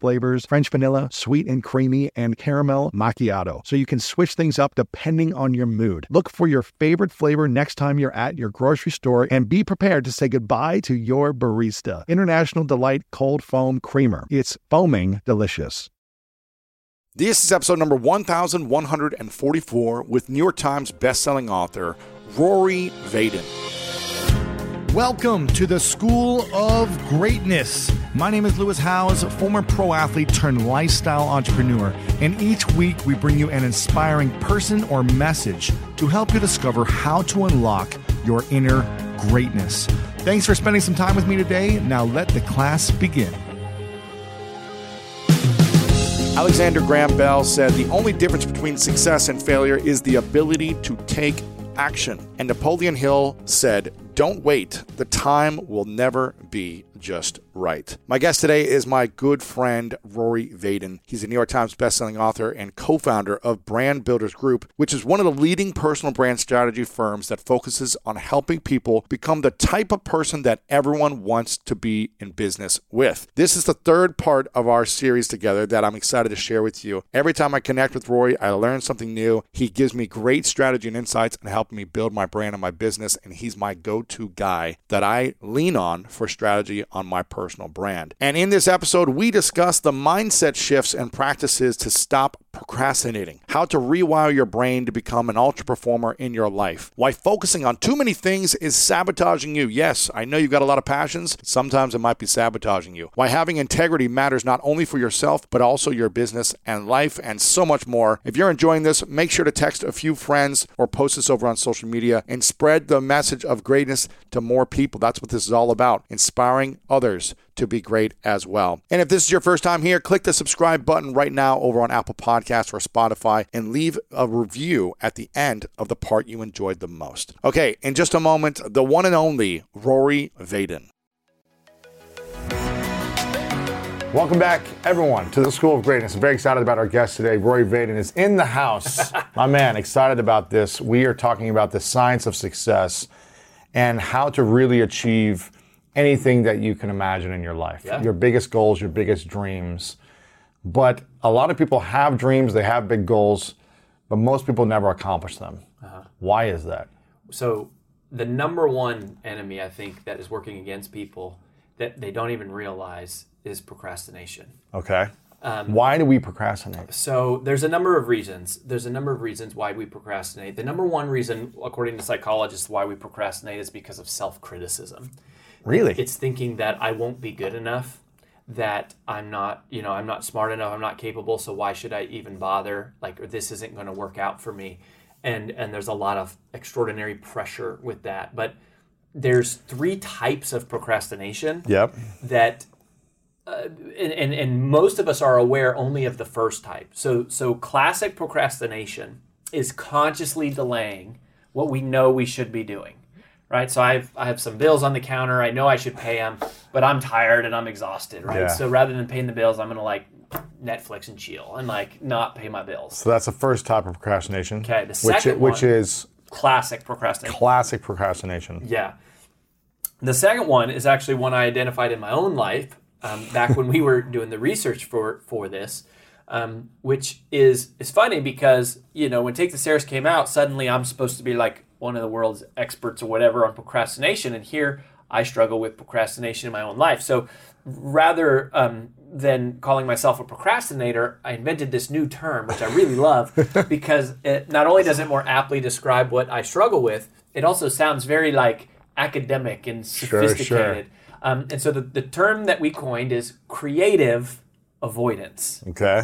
flavors French vanilla, sweet and creamy, and caramel macchiato. So you can switch things up depending on your mood. Look for your favorite flavor next time you're at your grocery store and be prepared to say goodbye to your barista. International Delight Cold Foam Creamer. It's foaming delicious. This is episode number 1144 with New York Times bestselling author Rory Vaden. Welcome to the School of Greatness. My name is Lewis Howes, former pro athlete turned lifestyle entrepreneur, and each week we bring you an inspiring person or message to help you discover how to unlock your inner greatness. Thanks for spending some time with me today. Now let the class begin. Alexander Graham Bell said the only difference between success and failure is the ability to take action. And Napoleon Hill said, Don't wait, the time will never be just right. My guest today is my good friend Rory Vaden. He's a New York Times bestselling author and co-founder of Brand Builders Group, which is one of the leading personal brand strategy firms that focuses on helping people become the type of person that everyone wants to be in business with. This is the third part of our series together that I'm excited to share with you. Every time I connect with Rory, I learn something new. He gives me great strategy and insights and helping me build my brand and my business, and he's my go-to guy that I lean on for strategy on my personal brand. And in this episode, we discuss the mindset shifts and practices to stop procrastinating, how to rewire your brain to become an ultra performer in your life, why focusing on too many things is sabotaging you. Yes, I know you've got a lot of passions. Sometimes it might be sabotaging you. Why having integrity matters not only for yourself, but also your business and life, and so much more. If you're enjoying this, make sure to text a few friends or post this over on social media and spread the message of greatness to more people. That's what this is all about inspiring others to be great as well. And if this is your first time here, click the subscribe button right now over on Apple Podcasts or Spotify and leave a review at the end of the part you enjoyed the most. Okay, in just a moment, the one and only Rory Vaden. Welcome back, everyone, to the School of Greatness. I'm very excited about our guest today. Rory Vaden is in the house. My man, excited about this. We are talking about the science of success and how to really achieve anything that you can imagine in your life. Yeah. Your biggest goals, your biggest dreams. But a lot of people have dreams, they have big goals, but most people never accomplish them. Why is that? So the number one enemy I think that is working against people that they don't even realize is procrastination. Okay. Um, Why do we procrastinate? So there's a number of reasons. There's a number of reasons why we procrastinate. The number one reason, according to psychologists, why we procrastinate is because of self-criticism. Really? It's thinking that I won't be good enough, that I'm not, you know, I'm not smart enough, I'm not capable, so why should I even bother? Like or this isn't going to work out for me. And and there's a lot of extraordinary pressure with that. But there's three types of procrastination Yep. that uh, and, and, and most of us are aware only of the first type. So so classic procrastination is consciously delaying what we know we should be doing. Right? So I've I have some bills on the counter. I know I should pay them, but I'm tired and I'm exhausted, right? Yeah. So rather than paying the bills, I'm going to like Netflix and chill and like not pay my bills. So that's the first type of procrastination. Okay, the which, second which one- is Classic procrastination. classic procrastination. Yeah. The second one is actually one I identified in my own life um, back when we were doing the research for for this, um, which is is funny because you know when Take the Stairs came out, suddenly I'm supposed to be like one of the world's experts or whatever on procrastination, and here I struggle with procrastination in my own life. So rather um, than calling myself a procrastinator, I invented this new term, which I really love because it not only does it more aptly describe what I struggle with, it also sounds very like academic and Sure, sophisticated. sure. Um, and so the, the term that we coined is creative avoidance. Okay.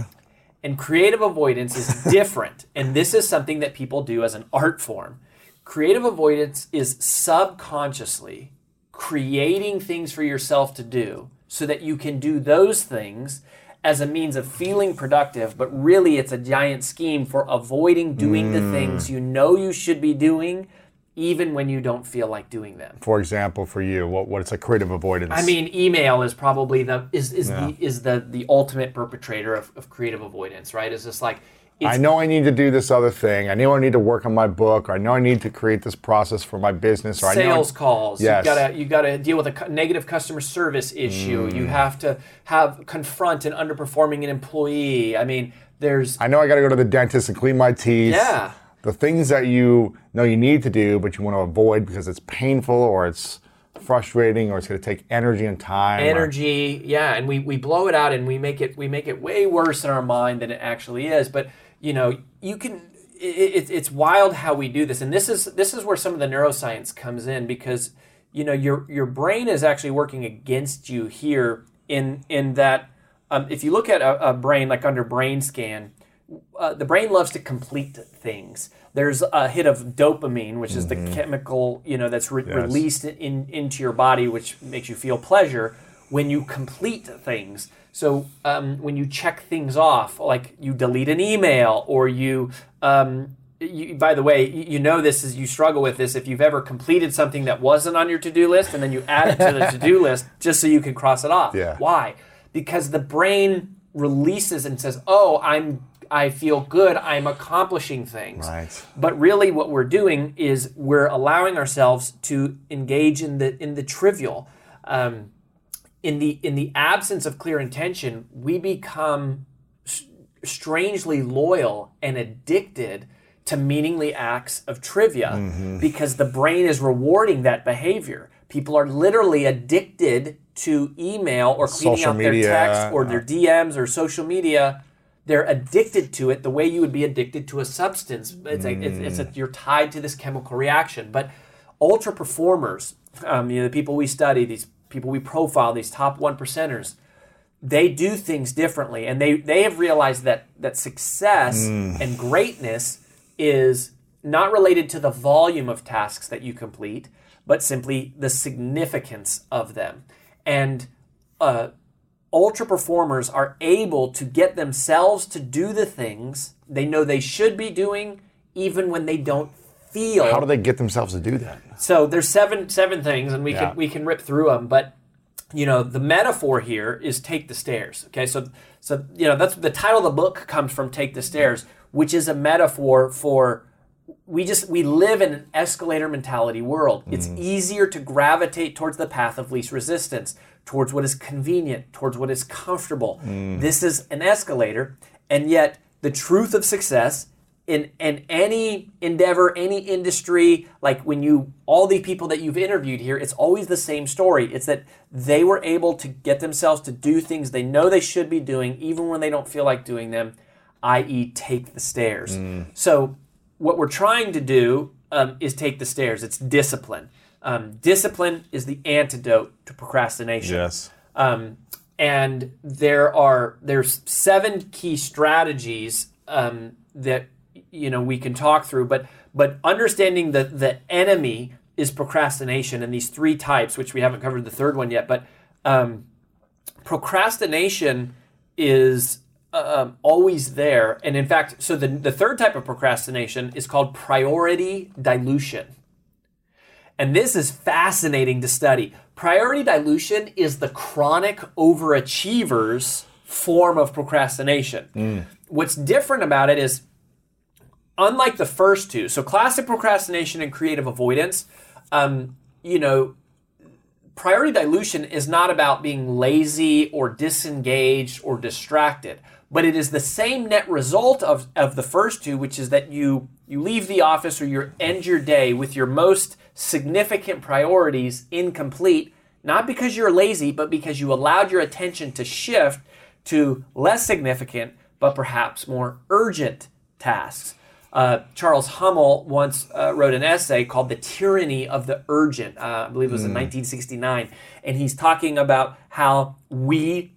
And creative avoidance is different. and this is something that people do as an art form. Creative avoidance is subconsciously creating things for yourself to do so that you can do those things as a means of feeling productive, but really it's a giant scheme for avoiding doing the things mm. you know you should be doing even when you don't feel like doing them. For example, for you, what what's a creative avoidance? I mean, email is probably the is is the is the the ultimate perpetrator of, of creative avoidance, right? It's just like I know I need to do this other thing. I know I need to work on my book. Or I know I need to create this process for my business. Or I know I- sales calls. Yes. You gotta you gotta deal with a cu- negative customer service issue. Mm. You have to have confront an underperforming an employee. I mean, there's I know I got to go to the dentist and clean my teeth. Yeah. The things that you know you need to do, but you want to avoid because it's painful or it's frustrating or it's going to take energy and time. or- energy yeah and we, we blow it out and we make it we make it way worse in our mind than it actually is but you know you can it, it, it's wild how we do this and this is this is where some of the neuroscience comes in because you know your your brain is actually working against you here in in that um, if you look at a, a brain like under brain scan uh, the brain loves to complete things. There's a hit of dopamine, which is the chemical you know that's re- released in into your body, which makes you feel pleasure when you complete things. So um, when you check things off, like you delete an email or you. Um, you, by the way, you you know this is you struggle with this if you've ever completed something that wasn't on your to-do list and then you add it to the to-do list just so you can cross it off. Yeah. Why? Because the brain releases and says, "Oh, I'm I feel good. I'm accomplishing things." Right. But really what we're doing is we're allowing ourselves to engage in the in the trivial. Um, in the in the absence of clear intention, we become strangely loyal and addicted to meaningly acts of trivia Mm-hmm. because the brain is rewarding that behavior. People are literally addicted to email or cleaning Social out their media, text or their DMs or social media. They're addicted to it the way you would be addicted to a substance. It's like it's, it's a, you're tied to this chemical reaction. But ultra performers, um, you know, the people we study, these people we profile, these top one percenters, they do things differently, and they they have realized that that success and greatness is not related to the volume of tasks that you complete, but simply the significance of them. And uh, ultra performers are able to get themselves to do the things they know they should be doing, even when they don't feel. How do they get themselves to do that? So there's seven seven things, and we Yeah. can we can rip through them. But you know, the metaphor here is take the stairs. Okay, so so you know that's the title of the book comes from take the stairs, which is a metaphor for we just we live in an escalator mentality world. It's mm-hmm. easier to gravitate towards the path of least resistance, towards what is convenient, towards what is comfortable. Mm. This is an escalator, and yet the truth of success in in any endeavor, any industry, like when you all the people that you've interviewed here, it's always the same story. It's that they were able to get themselves to do things they know they should be doing, even when they don't feel like doing them, i.e., take the stairs. So what we're trying to do um, is take the stairs. It's discipline. Um, discipline is the antidote to procrastination. Yes. Um, and there are there's seven key strategies um, that you know we can talk through, but but understanding that the enemy is procrastination and these three types, which we haven't covered the third one yet, but um, procrastination is um, always there. And in fact, so the, the third type of procrastination is called priority dilution. And this is fascinating to study. Priority dilution is the chronic overachiever's form of procrastination. What's different about it is, unlike the first two, so classic procrastination and creative avoidance, um, you know, priority dilution is not about being lazy or disengaged or distracted but it is the same net result of, of the first two which is that you you leave the office or you end your day with your most significant priorities incomplete, not because you're lazy, but because you allowed your attention to shift to less significant, but perhaps more urgent tasks. Uh, Charles Hummel once uh, wrote an essay called The Tyranny of the Urgent. Uh, I believe it was in 1969. And he's talking about how we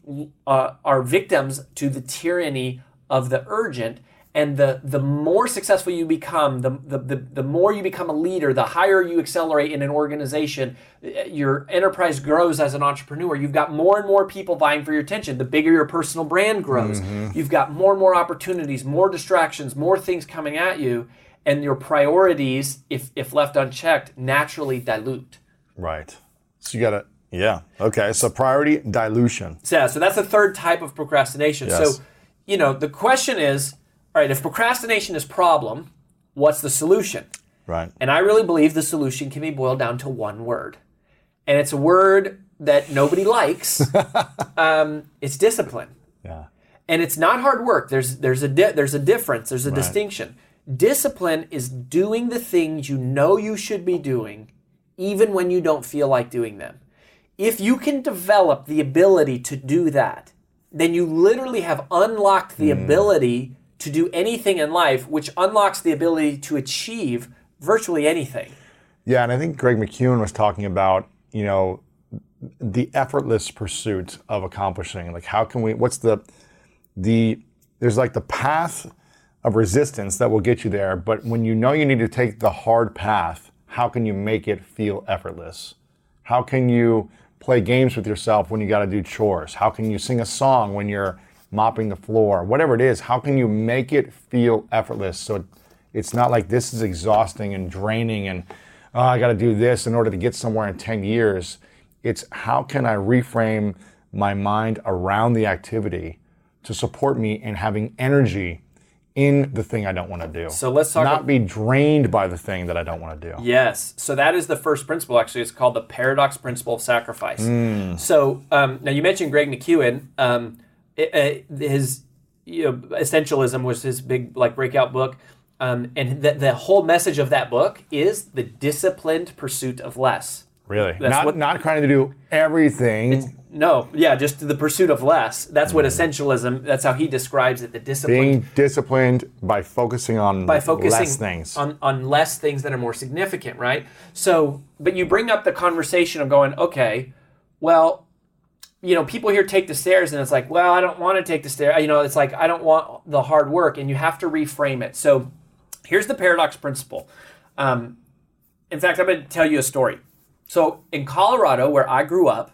uh, are victims to the tyranny of the urgent. And the, the more successful you become, the, the, the, the more you become a leader, the higher you accelerate in an organization, uh, your enterprise grows as an entrepreneur. You've got more and more people vying for your attention. The bigger your personal brand grows, you've got more and more opportunities, more distractions, more things coming at you. And your priorities, if, if left unchecked, naturally dilute. Right. So you got to, yeah. Okay. So priority dilution. Yeah, so that's the third type of procrastination. Yes. So, you know, the question is, all right, if procrastination is problem, what's the solution? Right. And I really believe the solution can be boiled down to one word. And it's a word that nobody likes. um, it's discipline. Yeah. And it's not hard work. There's there's a di- there's a difference. There's a distinction. Discipline is doing the things you know you should be doing even when you don't feel like doing them. If you can develop the ability to do that, then you literally have unlocked the ability to do anything in life, which unlocks the ability to achieve virtually anything. Yeah, and I think Greg McKeown was talking about, you know, the effortless pursuit of accomplishing. Like how can we what's the the there's like the path of resistance that will get you there, but when you know you need to take the hard path, how can you make it feel effortless? How can you play games with yourself when you got to do chores? How can you sing a song when you're mopping the floor? Whatever it is, how can you make it feel effortless so it's not like this is exhausting and draining and oh, I got to do this in order to get somewhere in 10 years. It's how can I reframe my mind around the activity to support me in having energy in the thing I don't want to do. So let's talk not ab- be drained by the thing that I don't want to do. Yes. So that is the first principle. Actually, it's called the paradox principle of sacrifice. So um, now you mentioned Greg McKeown. Um, it, uh, his you know, essentialism was his big like breakout book, um, and the, the whole message of that book is the disciplined pursuit of less. Really? That's not what- not trying to do everything. No, yeah, just the pursuit of less. That's what essentialism. That's how he describes it. The disciplined Being disciplined by focusing on by focusing less things. on on less things that are more significant, right? So, but you bring up the conversation of going, okay, well, you know, people here take the stairs, and it's like, well, I don't want to take the stairs. You know, it's like I don't want the hard work, and you have to reframe it. So, here's the paradox principle. Um, in fact, I'm going to tell you a story. So, in Colorado, where I grew up,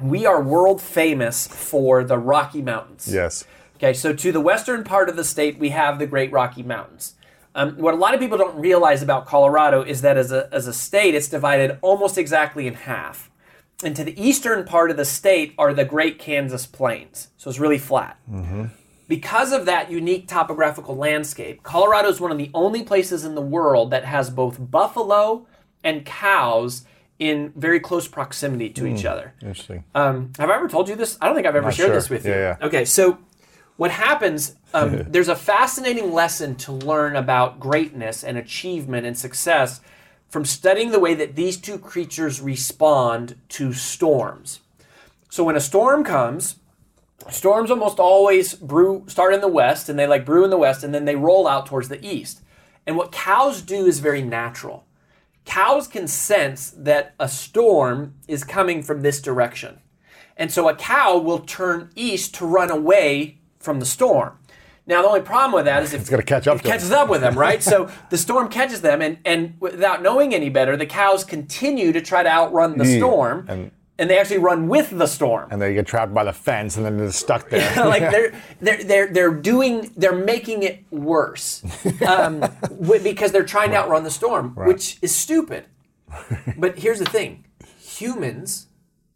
we are world famous for the Rocky Mountains. yes. Okay, so to the western part of the state, we have the Great Rocky Mountains. Um, what a lot of people don't realize about Colorado is that as a, as a state, it's divided almost exactly in half. And to the eastern part of the state are the Great Kansas Plains. So it's really flat. Because of that unique topographical landscape, Colorado is one of the only places in the world that has both buffalo and cows in very close proximity to each other. Interesting. Um, have I ever told you this? I don't think I've ever Not shared sure. this with you. Yeah, yeah. Okay, so what happens? Um, there's a fascinating lesson to learn about greatness and achievement and success from studying the way that these two creatures respond to storms. So when a storm comes, storms almost always brew start in the west and they like brew in the west and then they roll out towards the east. And what cows do is very natural. Cows can sense that a storm is coming from this direction. And so a cow will turn east to run away from the storm. Now the only problem with that is if It's gonna catch up it to catches up with them, right? so the storm catches them, and and without knowing any better, the cows continue to try to outrun the Yeah. storm, And- and they actually run with the storm. And they get trapped by the fence and then they're stuck there. like they're they're they're they're doing they're making it worse um, wi- because they're trying to outrun the storm, which is stupid. But here's the thing: humans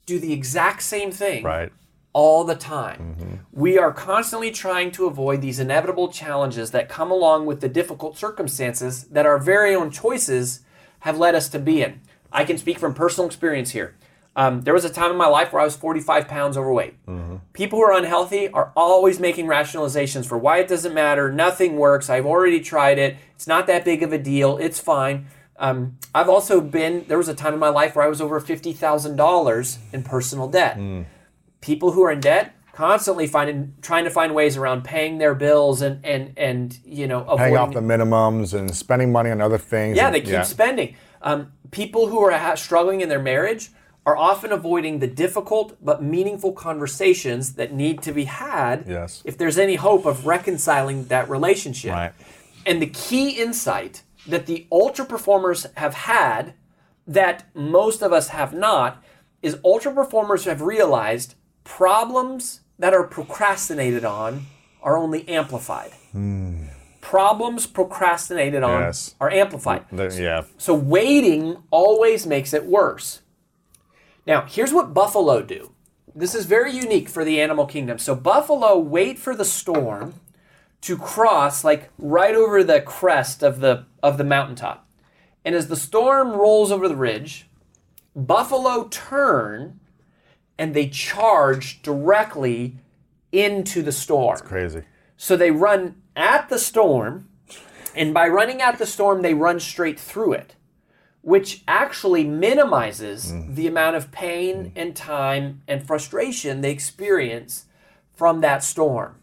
do the exact same thing right. All the time. We are constantly trying to avoid these inevitable challenges that come along with the difficult circumstances that our very own choices have led us to be in. I can speak from personal experience here. Um, there was a time in my life where I was 45 pounds overweight. People who are unhealthy are always making rationalizations for why it doesn't matter, nothing works, I've already tried it, it's not that big of a deal, it's fine. Um, I've also been, there was a time in my life where I was over $50,000 in personal debt. People who are in debt constantly finding, trying to find ways around paying their bills and, and, and you know, Paying off the minimums and spending money on other things. yeah, and- they keep spending. Um, people who are ha- struggling in their marriage are often avoiding the difficult but meaningful conversations that need to be had Yes. if there's any hope of reconciling that relationship. Right. And the key insight that the ultra performers have had that most of us have not is ultra performers have realized problems that are procrastinated on are only amplified. Problems procrastinated on Yes. are amplified. The- yeah. So waiting always makes it worse. Now, here's what buffalo do. This is very unique for the animal kingdom. So buffalo wait for the storm to cross like right over the crest of the of the mountaintop. And as the storm rolls over the ridge, buffalo turn and they charge directly into the storm. Crazy. So they run at the storm, and by running at the storm, they run straight through it, which actually minimizes mm. the amount of pain mm. and time and frustration they experience from that storm.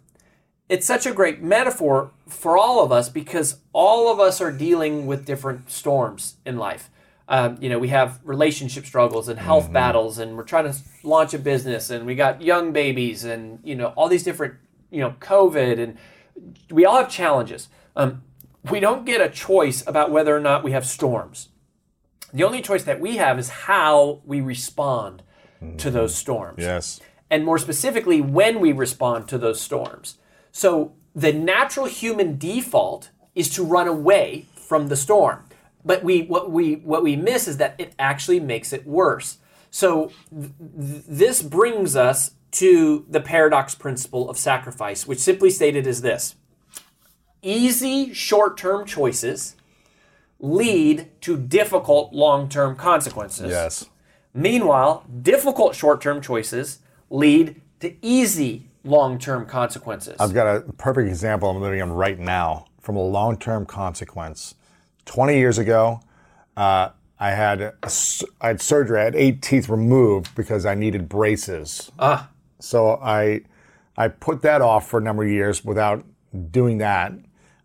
It's such a great metaphor for all of us because all of us are dealing with different storms in life. Um, you know, we have relationship struggles and health battles, and we're trying to launch a business, and we got young babies, and you know, all these different, you know, COVID, and we all have challenges. Um, we don't get a choice about whether or not we have storms. The only choice that we have is how we respond to those storms Yes. and more specifically, when we respond to those storms. So, the natural human default is to run away from the storm. But we, what, we, what we miss is that it actually makes it worse. So, th- th- this brings us to the paradox principle of sacrifice, which simply stated is this easy short term choices lead to difficult long term consequences. Yes. Meanwhile, difficult short term choices lead to easy long term consequences. I've got a perfect example I'm living in right now from a long term consequence. 20 years ago, uh, I had a I had surgery. I had eight teeth removed because I needed braces. Ah. So I I put that off for a number of years without doing that.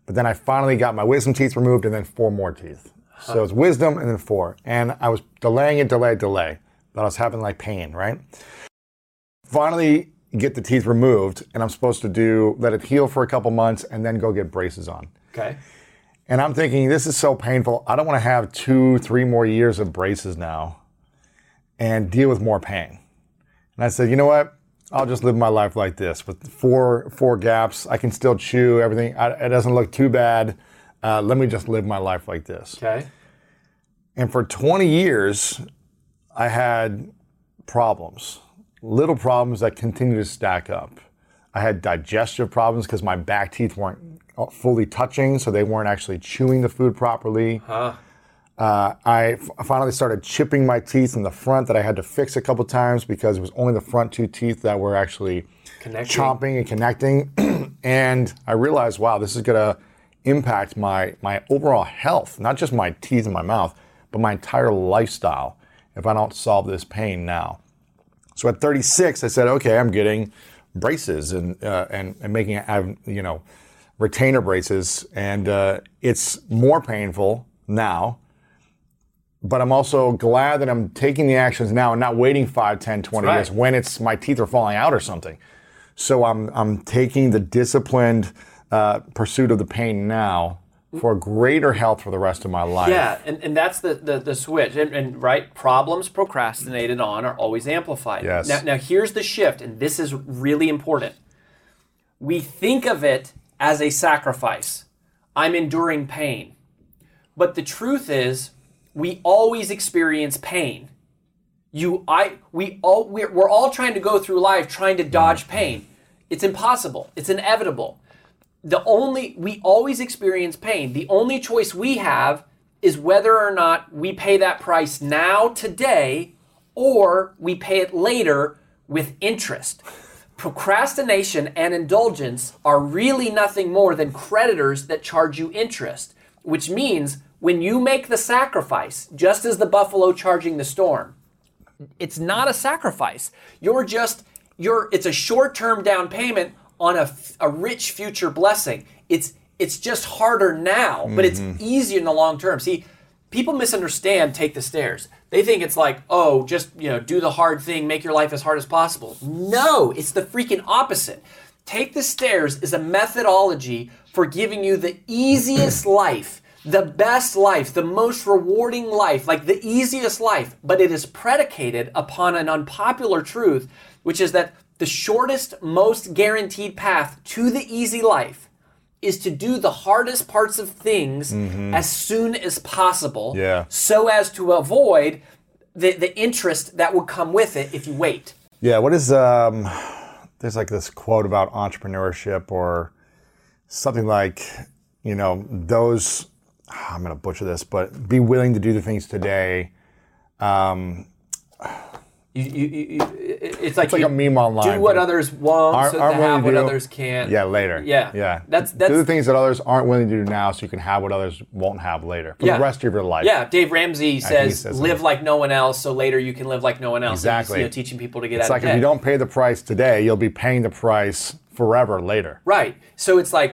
But then I finally got my wisdom teeth removed and then four more teeth. So it's wisdom and then four. And I was delaying it, delay, delay. But I was having like pain, right? Finally get the teeth removed and I'm supposed to do let it heal for a couple months and then go get braces on. okay. And I'm thinking, this is so painful. I don't want to have two, three more years of braces now and deal with more pain. And I said, you know what? I'll just live my life like this with four four gaps. I can still chew everything. I, it doesn't look too bad. Uh, let me just live my life like this. Okay. And for 20 years, I had problems, little problems that continue to stack up. I had digestive problems because my back teeth weren't fully touching, so they weren't actually chewing the food properly. Uh, I f- finally started chipping my teeth in the front that I had to fix a couple times because it was only the front two teeth that were actually Connecting. chomping and connecting. and I realized, wow, this is going to impact my, my overall health, not just my teeth and my mouth, but my entire lifestyle if I don't solve this pain now. So at 36, I said, okay, I'm getting braces and uh, and, and making have you know retainer braces, and uh, it's more painful now. But I'm also glad that I'm taking the actions now and not waiting 5, 10, 20 right. years when it's my teeth are falling out or something. So I'm I'm taking the disciplined uh, pursuit of the pain now for greater health for the rest of my life. Yeah, and, and that's the, the, the switch. And, and right, problems procrastinated on are always amplified. Yes. Now, now, here's the shift, and this is really important. We think of it as a sacrifice. I'm enduring pain. But the truth is, we always experience pain. You, I, we all, we're, we're all trying to go through life trying to dodge mm-hmm. pain. It's impossible. It's inevitable the only we always experience pain. The only choice we have is whether or not we pay that price now today or we pay it later with interest. Procrastination and indulgence are really nothing more than creditors that charge you interest, which means when you make the sacrifice, just as the buffalo charging the storm, it's not a sacrifice. You're just you're it's a short-term down payment on a, a rich future blessing. It's it's just harder now, but it's mm-hmm. easier in the long term. See, people misunderstand take the stairs. They think it's like, oh, just you know, do the hard thing, make your life as hard as possible. No, it's the freaking opposite. Take the stairs is a methodology for giving you the easiest life, the best life, the most rewarding life, like the easiest life, but it is predicated upon an unpopular truth, which is that the shortest, most guaranteed path to the easy life is to do the hardest parts of things as soon as possible Yeah. so as to avoid the, the interest that would come with it if you wait. Yeah, what is um there's like this quote about entrepreneurship or something like, you know, those I'm going to butcher this, but be willing to do the things today. Um, You, you, you, it's like, it's like a meme online. do what others want aren't- so to aren't willing have to what do- others can't. Yeah, later. Yeah. Yeah. That's- that's- do the things that others aren't willing to do now so you can have what others won't have later for Yeah. the rest of your life. Yeah, Dave Ramsey says, says live something. like no one else, so later you can live like no one else. Exactly. you know, teaching people to get It's out like of if you don't pay the price today, you'll be paying the price forever later. Right. So it's like,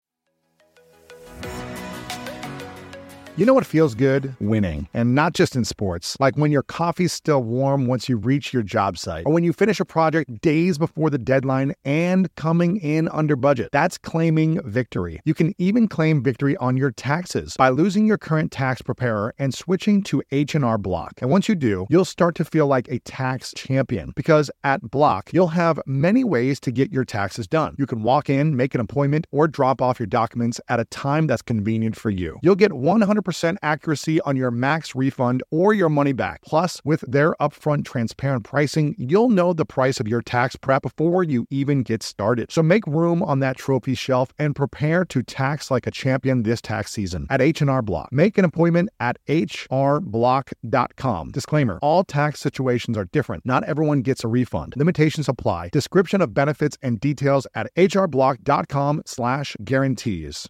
You know what feels good? Winning. And not just in sports, like when your coffee's still warm once you reach your job site, or when you finish a project days before the deadline and coming in under budget. That's claiming victory. You can even claim victory on your taxes by losing your current tax preparer and switching to H&R Block. And once you do, you'll start to feel like a tax champion because at Block, you'll have many ways to get your taxes done. You can walk in, make an appointment, or drop off your documents at a time that's convenient for you. You'll get 100% accuracy on your max refund or your money back. Plus, with their upfront transparent pricing, you'll know the price of your tax prep before you even get started. So make room on that trophy shelf and prepare to tax like a champion this tax season at H&R Block. Make an appointment at hrblock.com. Disclaimer: All tax situations are different. Not everyone gets a refund. Limitations apply. Description of benefits and details at hrblock.com/guarantees.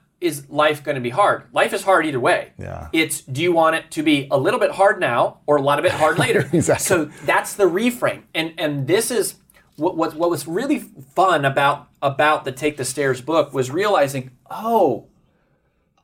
is life going to be hard? Life is hard either way. Yeah. It's, do you want it to be a little bit hard now or a lot of bit hard later? Exactly. So that's the reframe. And, and this is what, what, what was really fun about, about the Take the Stairs book was realizing, oh,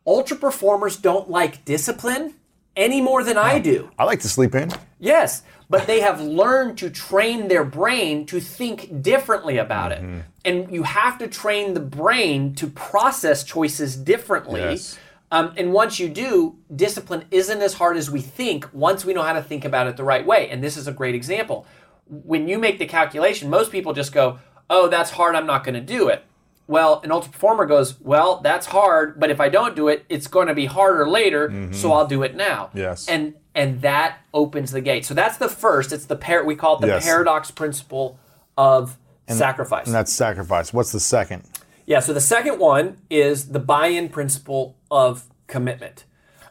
ultra performers don't like discipline any more than I do. I like to sleep in. Yes, but they have learned to train their brain to think differently about it. And you have to train the brain to process choices differently. Yes. Um, and once you do, discipline isn't as hard as we think once we know how to think about it the right way. And this is a great example. when you make the calculation, most people just go, "Oh, that's hard. I'm not going to do it." Well, an ultra performer goes, "Well, that's hard, but if I don't do it, it's going to be harder later, so I'll do it now." Yes. And and that opens the gate. So that's the first. It's the par- we call it the Yes. paradox principle of sacrifice. And that's sacrifice. What's the second? Yeah, so the second one is the buy in principle of commitment.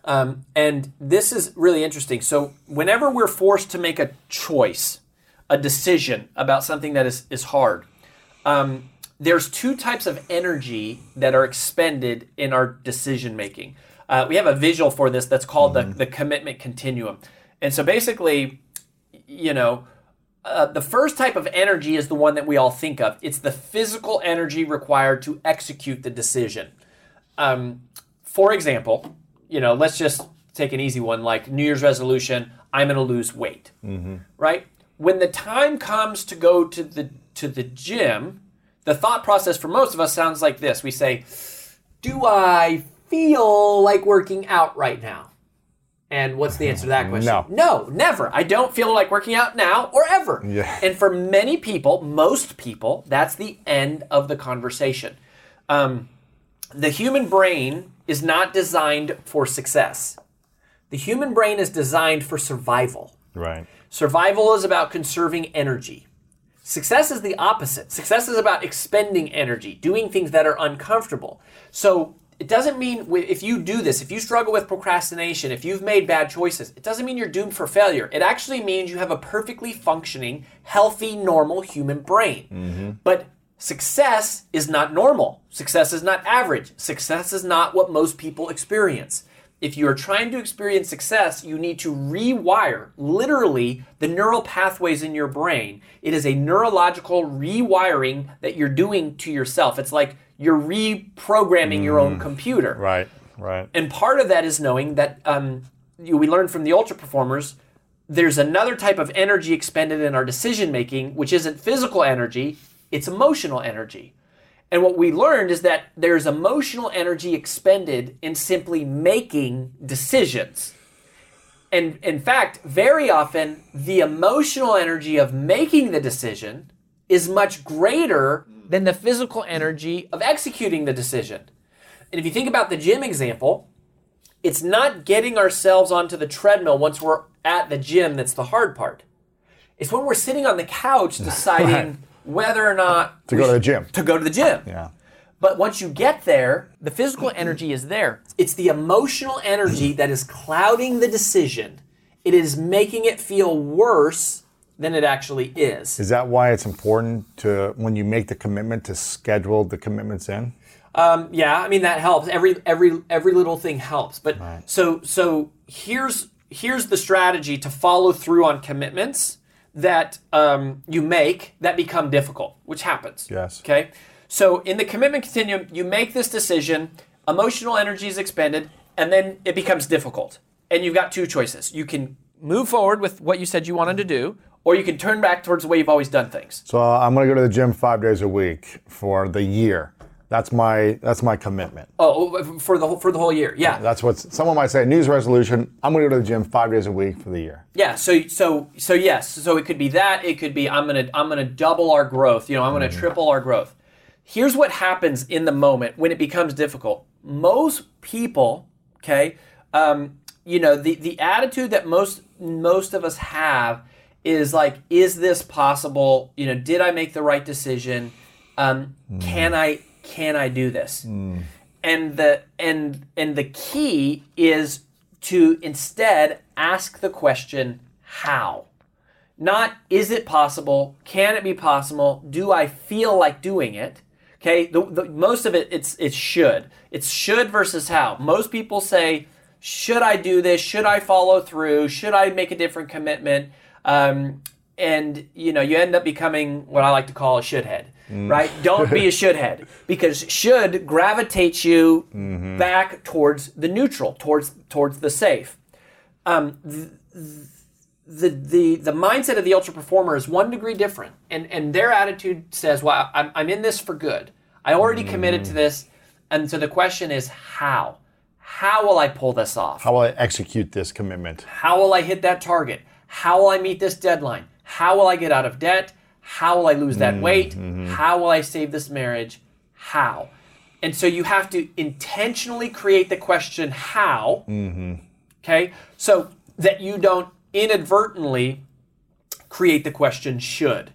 Um, and this is really interesting. So, whenever we're forced to make a choice, a decision about something that is, is hard, um, there's two types of energy that are expended in our decision making. Uh, we have a visual for this that's called the, the commitment continuum. And so, basically, you know, uh, the first type of energy is the one that we all think of. It's the physical energy required to execute the decision. Um, for example, you know, let's just take an easy one like New Year's resolution. I'm going to lose weight, right? When the time comes to go to the to the gym, the thought process for most of us sounds like this: We say, "Do I feel like working out right now?" And what's the answer to that question? No. No, never. I don't feel like working out now or ever. Yeah. And for many people, most people, that's the end of the conversation. Um, the human brain is not designed for success. The human brain is designed for survival. Right. Survival is about conserving energy. Success is the opposite. Success is about expending energy, doing things that are uncomfortable. So it doesn't mean if you do this, if you struggle with procrastination, if you've made bad choices, it doesn't mean you're doomed for failure. It actually means you have a perfectly functioning, healthy, normal human brain. Mm-hmm. But success is not normal. Success is not average. Success is not what most people experience. If you are trying to experience success, you need to rewire literally the neural pathways in your brain. It is a neurological rewiring that you're doing to yourself. It's like you're reprogramming your own computer. Right. Right. And part of that is knowing that um, we learned from the ultra performers. There's another type of energy expended in our decision making, which isn't physical energy; it's emotional energy. And what we learned is that there's emotional energy expended in simply making decisions. And in fact, very often, the emotional energy of making the decision is much greater than the physical energy of executing the decision. And if you think about the gym example, it's not getting ourselves onto the treadmill once we're at the gym that's the hard part. It's when we're sitting on the couch deciding. Whether or not To go to the gym. to go to the gym. Yeah. But once you get there, the physical energy is there. It's the emotional energy that is clouding the decision. It is making it feel worse than it actually is. Is that why it's important to when you make the commitment to schedule the commitments in? Um, yeah, I mean that helps. Every every every little thing helps. But so so here's here's the strategy to follow through on commitments that um, you make that become difficult, which happens. Yes. Okay. So in the commitment continuum, you make this decision, emotional energy is expended, and then it becomes difficult. And you've got two choices. You can move forward with what you said you wanted to do, or you can turn back towards the way you've always done things. So I'm going to go to the gym five days a week for the year. That's my that's my commitment. Oh, for the whole, for the whole year. Yeah. That's what someone might say. News resolution. I'm going to go to the gym five days a week for the year. Yeah, so so so yes, so it could be that, it could be I'm gonna I'm gonna double our growth, you know, I'm gonna triple our growth. Here's what happens in the moment when it becomes difficult. Most people, okay, um, you know, the the attitude that most most of us have is like, is this possible? You know, did I make the right decision? Um, Can I can I do this? and the and and the key is to instead ask the question how? Not is it possible? Can it be possible? Do i feel like doing it? Okay the, the, most of it it's it's should. It's should versus how. Most people say should i do this? Should i follow through? Should i make a different commitment? Um, and you know you end up becoming what i like to call a shouldhead right? Don't be a shouldhead because should gravitates you mm-hmm. back towards the neutral towards towards the safe. Um, th- th- the, the the mindset of the ultra performer is one degree different and and their attitude says well i'm, I'm in this for good. I already committed to mm. this. And so the question is how? How will i pull this off? How will I execute this commitment? how will I hit that target? How will I meet this deadline? How will I get out of debt? How will I lose that mm-hmm. weight? How will I save this marriage? How? And so you have to intentionally create the question how. Mm-hmm. Okay? So that you don't inadvertently create the question should.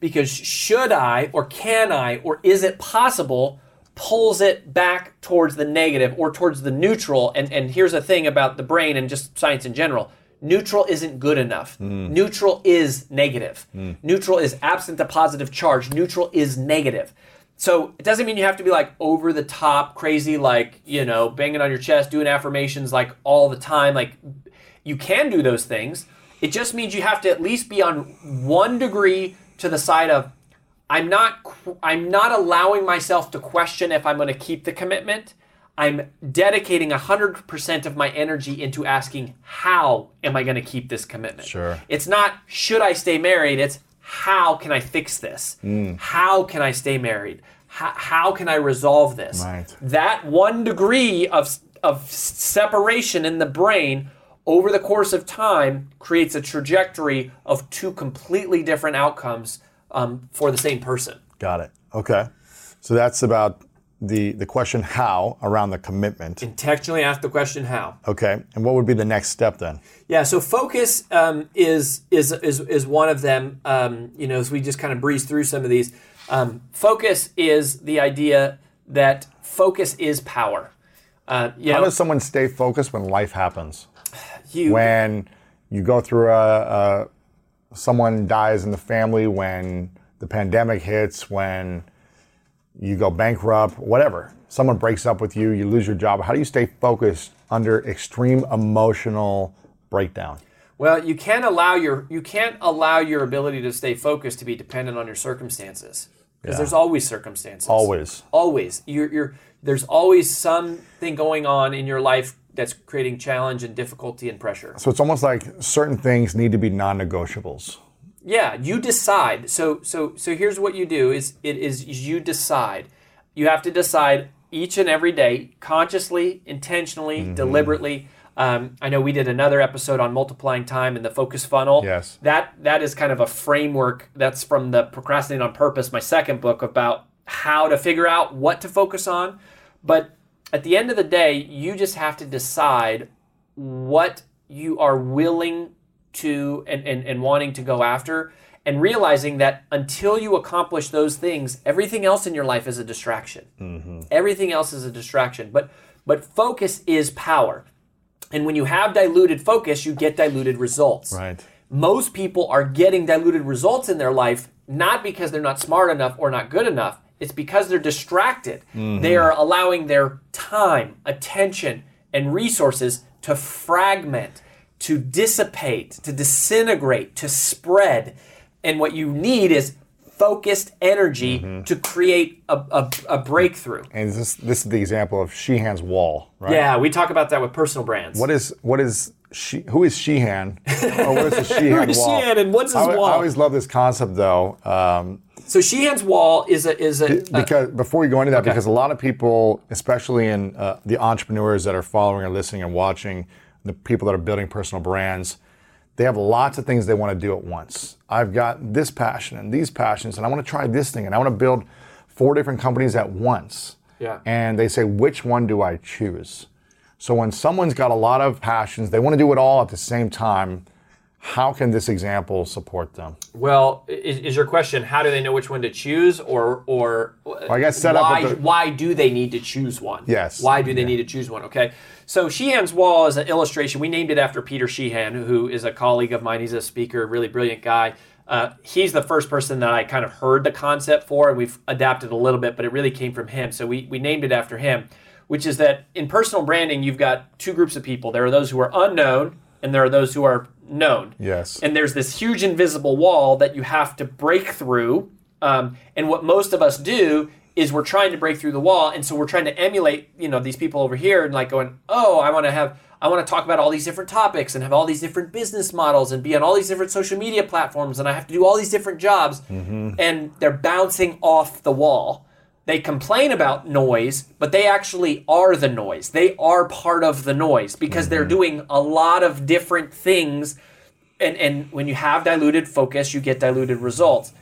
Because should I or can I or is it possible pulls it back towards the negative or towards the neutral. And, and here's the thing about the brain and just science in general neutral isn't good enough. Hmm. Neutral is negative. Hmm. Neutral is absent a positive charge. Neutral is negative. So it doesn't mean you have to be like over the top, crazy, like, you know, banging on your chest, doing affirmations like all the time. Like, you can do those things. It just means you have to at least be on one degree to the side of I'm not I'm not allowing myself to question if I'm going to keep the commitment. I'm dedicating 100% of my energy into asking how am I going to keep this commitment? Sure. It's not should I stay married, it's how can I fix this? How can I stay married? How, how can I resolve this? Right. That one degree of of separation in the brain over the course of time creates a trajectory of two completely different outcomes um, for the same person. Got it. Okay. So that's about the the question how around the commitment. Intentionally ask the question how. Okay. And what would be the next step then? Yeah, so focus um, is is is is one of them. Um, you know, as we just kind of breeze through some of these, um, focus is the idea that focus is power. Uh, How know, does someone stay focused when life happens? you When you go through a, a someone dies in the family, when the pandemic hits, when you go bankrupt, whatever. Someone breaks up with you, you lose your job. How do you stay focused under extreme emotional breakdown? Well, you can't allow your you can't allow your ability to stay focused to be dependent on your circumstances because Yeah. there's always circumstances. Always. always. You're, you're there's always something going on in your life that's creating challenge and difficulty and pressure. So it's almost like certain things need to be non-negotiables. Yeah, you decide. So so so here's what you do is it is you decide. You have to decide each and every day, consciously, intentionally, deliberately. Um, I know we did another episode on multiplying time and the focus funnel. Yes. That that is kind of a framework that's from the Procrastinate on Purpose, my second book about how to figure out what to focus on. But at the end of the day, you just have to decide what you are willing to and, and, and wanting to go after and realizing that until you accomplish those things everything else in your life is a distraction. Mm-hmm. Everything else is a distraction. But but focus is power. And when you have diluted focus you get diluted results. Right. most people are getting diluted results in their life not because they're not smart enough or not good enough. It's because they're distracted. Mm-hmm. They are allowing their time attention and resources to fragment to dissipate to disintegrate to spread and what you need is focused energy to create a, a, a breakthrough And this this is the example of Sheehan's wall, right? yeah we talk about that with personal brands What is what is she? Who is Sheehan? or what is the Sheehan is wall? Sheehan and what's his I, wall? I always love this concept though, um, so sheehan's wall is a is a, because before we go into that, because a lot of people, especially in uh, the entrepreneurs that are following or listening and watching, the people that are building personal brands, they have lots of things they want to do at once. I've got this passion and these passions, and I want to try this thing, and I want to build four different companies at once. Yeah. And they say, which one do I choose? So when someone's got a lot of passions, they want to do it all at the same time. How can this example support them? Well, is, is your question how do they know which one to choose, or or I guess set up why with the- why do they need to choose one? Yes. Why do they need to choose one? Okay. So Sheehan's wall is an illustration. We named it after Peter Sheehan, who is a colleague of mine. He's a speaker, really brilliant guy. Uh, he's the first person that I kind of heard the concept for, and we've adapted a little bit, but it really came from him. So we we named it after him, which is that in personal branding, you've got two groups of people. There are those who are unknown, and there are those who are known. Yes. And there's this huge invisible wall that you have to break through. Um, and what most of us do is we're trying to break through the wall, and so we're trying to emulate, you know, these people over here, and like going, oh, I want to have, I want to talk about all these different topics and have all these different business models and be on all these different social media platforms, and I have to do all these different jobs, and they're bouncing off the wall. They complain about noise, but they actually are the noise. They are part of the noise because they're mm-hmm. doing a lot of different things and and when you have diluted focus, you get diluted results.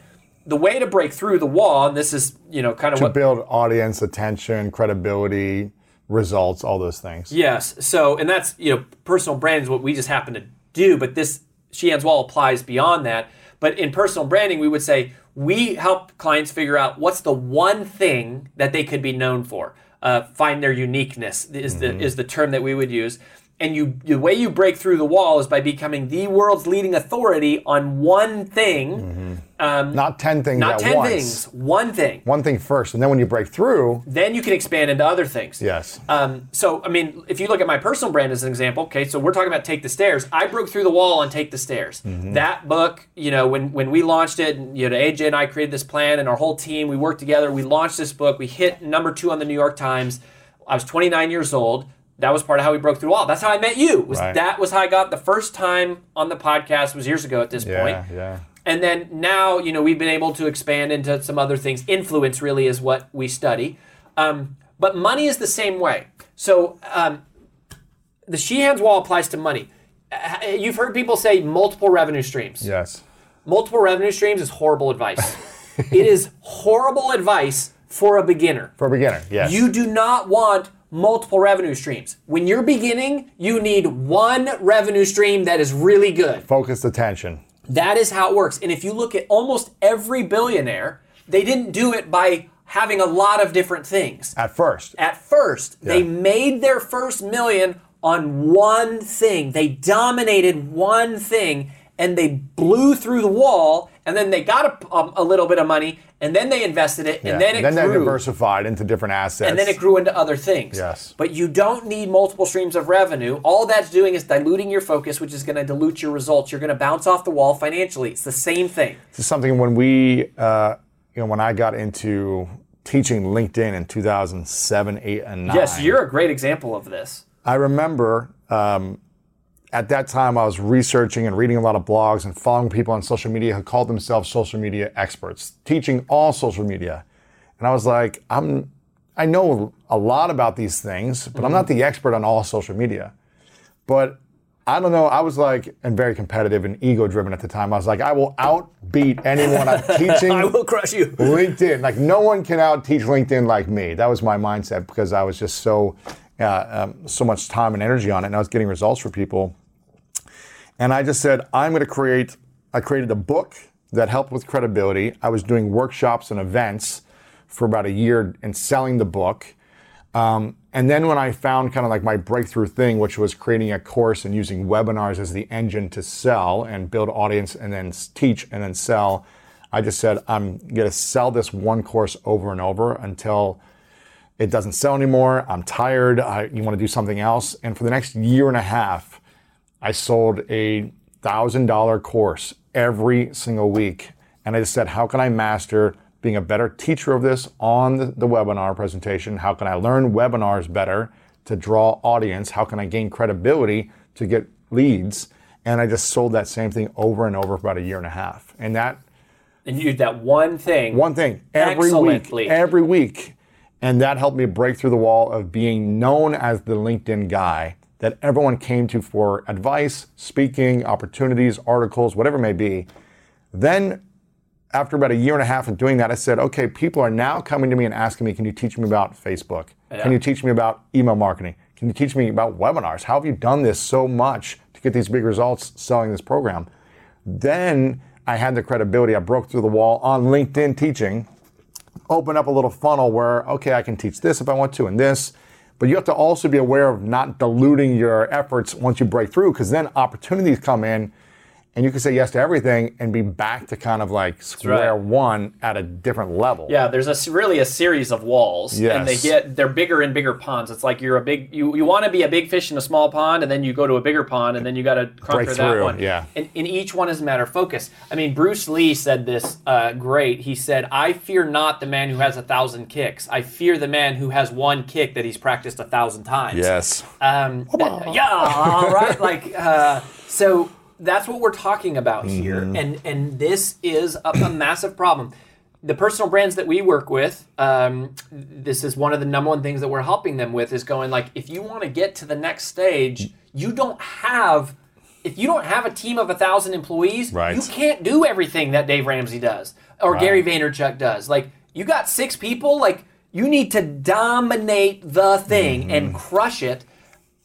The way to break through the wall, and this is you know kind of To what build audience attention, credibility, results, all those things. Yes. So, and that's, you know, personal branding is what we just happen to do, but this Sheehan's Wall applies beyond that. But in personal branding, we would say we help clients figure out what's the one thing that they could be known for. Uh, find their uniqueness is the is the term that we would use. And you the way you break through the wall is by becoming the world's leading authority on one thing. Um, Not 10 things not ten once. things, one thing. One thing first, and then when you break through, Then you can expand into other things. yes. Um, so, I mean, if you look at my personal brand as an example, okay, so we're talking about Take the Stairs. I broke through the wall on Take the Stairs. That book, you know, when, when we launched it, you know, AJ and I created this plan, and our whole team, we worked together. We launched this book. We hit number two on the New York Times. I was 29 years old. That was part of how we broke through all. That's how I met you. Was Right. That was how I got the first time on the podcast. Was years ago at this point. yeah, yeah. And then now, you know, we've been able to expand into some other things. Influence really is what we study. Um, but money is the same way. So um, the Sheehan's Wall applies to money. Uh, You've heard people say multiple revenue streams. Yes. Multiple revenue streams is horrible advice. it is horrible advice for a beginner. For a beginner, yes. You do not want multiple revenue streams. When you're beginning, you need one revenue stream that is really good. Focused attention. That is how it works. And if you look at almost every billionaire, they didn't do it by having a lot of different things. At first. At first, they made their first million on one thing. They dominated one thing and they blew through the wall and then they got a, a, a little bit of money and then they invested it Yeah. and then it then they diversified into different assets. and then it grew into other things. Yes. But you don't need multiple streams of revenue. All that's doing is diluting your focus, which is going to dilute your results. You're going to bounce off the wall financially. It's the same thing. This is something when we, uh, you know, when I got into teaching LinkedIn in 2007, 8, and 9. Yes, you're a great example of this. I remember um, at that time I was researching and reading a lot of blogs and following people on social media who called themselves social media experts, teaching all social media. And I was like, I'm, I know a lot about these things, but I'm not the expert on all social media. But I don't know. I was like, and very competitive and ego driven at the time. I was like, I will outbeat anyone I'm teaching. I will crush you. LinkedIn. Like no one can out teach LinkedIn like me. That was my mindset because I was just so uh, um, so much time and energy on it, and I was getting results for people. And I just said, I'm going to create. I created a book that helped with credibility. I was doing workshops and events for about a year and selling the book. Um, and then when I found kind of like my breakthrough thing, which was creating a course and using webinars as the engine to sell and build audience and then teach and then sell, I just said, I'm going to sell this one course over and over until it doesn't sell anymore. I'm tired. I, you want to do something else. And for the next year and a half, I sold a thousand dollar course every single week. And I just said, how can I master being a better teacher of this on the, the webinar presentation? How can I learn webinars better to draw audience? How can I gain credibility to get leads? And I just sold that same thing over and over for about a year and a half. And that And you did that one thing. one thing every week, every week. And that helped me break through the wall of being known as the LinkedIn guy that everyone came to for advice, speaking, opportunities, articles, whatever it may be. Then, after about a year and a half of doing that, I said, okay, people are now coming to me and asking me, can you teach me about Facebook? Can you teach me about email marketing? Can you teach me about webinars? How have you done this so much to get these big results selling this program? Then I had the credibility. I broke through the wall on LinkedIn teaching, open up a little funnel where, okay, I can teach this if I want to and this. But you have to also be aware of not diluting your efforts once you break through, because then opportunities come in and you can say yes to everything and be back to kind of like square right. one at a different level. Yeah, there's a really a series of walls, and they get they're bigger and bigger ponds. It's like you're a big you you want to be a big fish in a small pond, and then you go to a bigger pond, and then you got to conquer that through, one. yeah. And, and each one is a matter of focus. I mean, Bruce Lee said this uh, great. He said, "I fear not the man who has a thousand kicks. I fear the man who has one kick that he's practiced a thousand times." Yes. Um, yeah, all right. Like, uh, so that's what we're talking about here, and and this is a, a massive problem. The personal brands that we work with, um, this is one of the number one things that we're helping them with is going like, if you want to get to the next stage, you don't have if you don't have a team of a thousand employees, Right. you can't do everything that Dave Ramsey does or Gary Vaynerchuk does. Like you got six people, like you need to dominate the thing Mm-hmm. and crush it,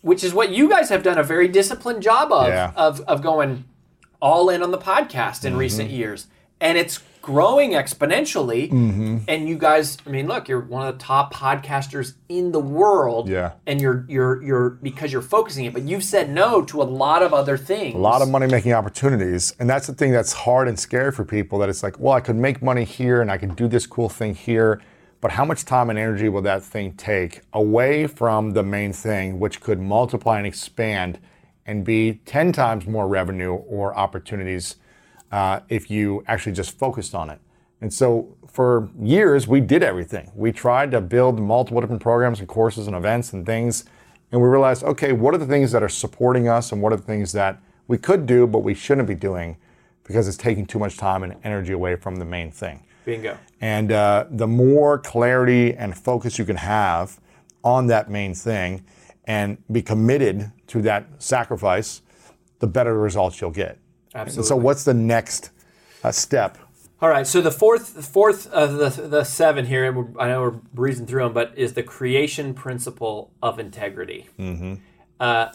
which is what you guys have done a very disciplined job of Yeah. of of going all in on the podcast in recent Mm-hmm. years. And it's growing exponentially. Mm-hmm. And you guys, I mean, look, you're one of the top podcasters in the world. Yeah. And you're you're you're because you're focusing it, but you've said no to a lot of other things. a lot of money making opportunities and that's the thing that's hard and scary for people that it's like well i could make money here and i could do this cool thing here but how much time and energy will that thing take away from the main thing which could multiply and expand and be 10 times more revenue or opportunities uh, if you actually just focused on it and so for years we did everything we tried to build multiple different programs and courses and events and things and we realized, okay, what are the things that are supporting us and what are the things that we could do but we shouldn't be doing because it's taking too much time and energy away from the main thing. Bingo. And uh, the more clarity and focus you can have on that main thing and be committed to that sacrifice, the better results you'll get. Absolutely. And so, what's the next uh, step? All right, so the fourth, fourth of the the seven here, I know we're breezing through them, but is the creation principle of integrity. Mm-hmm. Uh,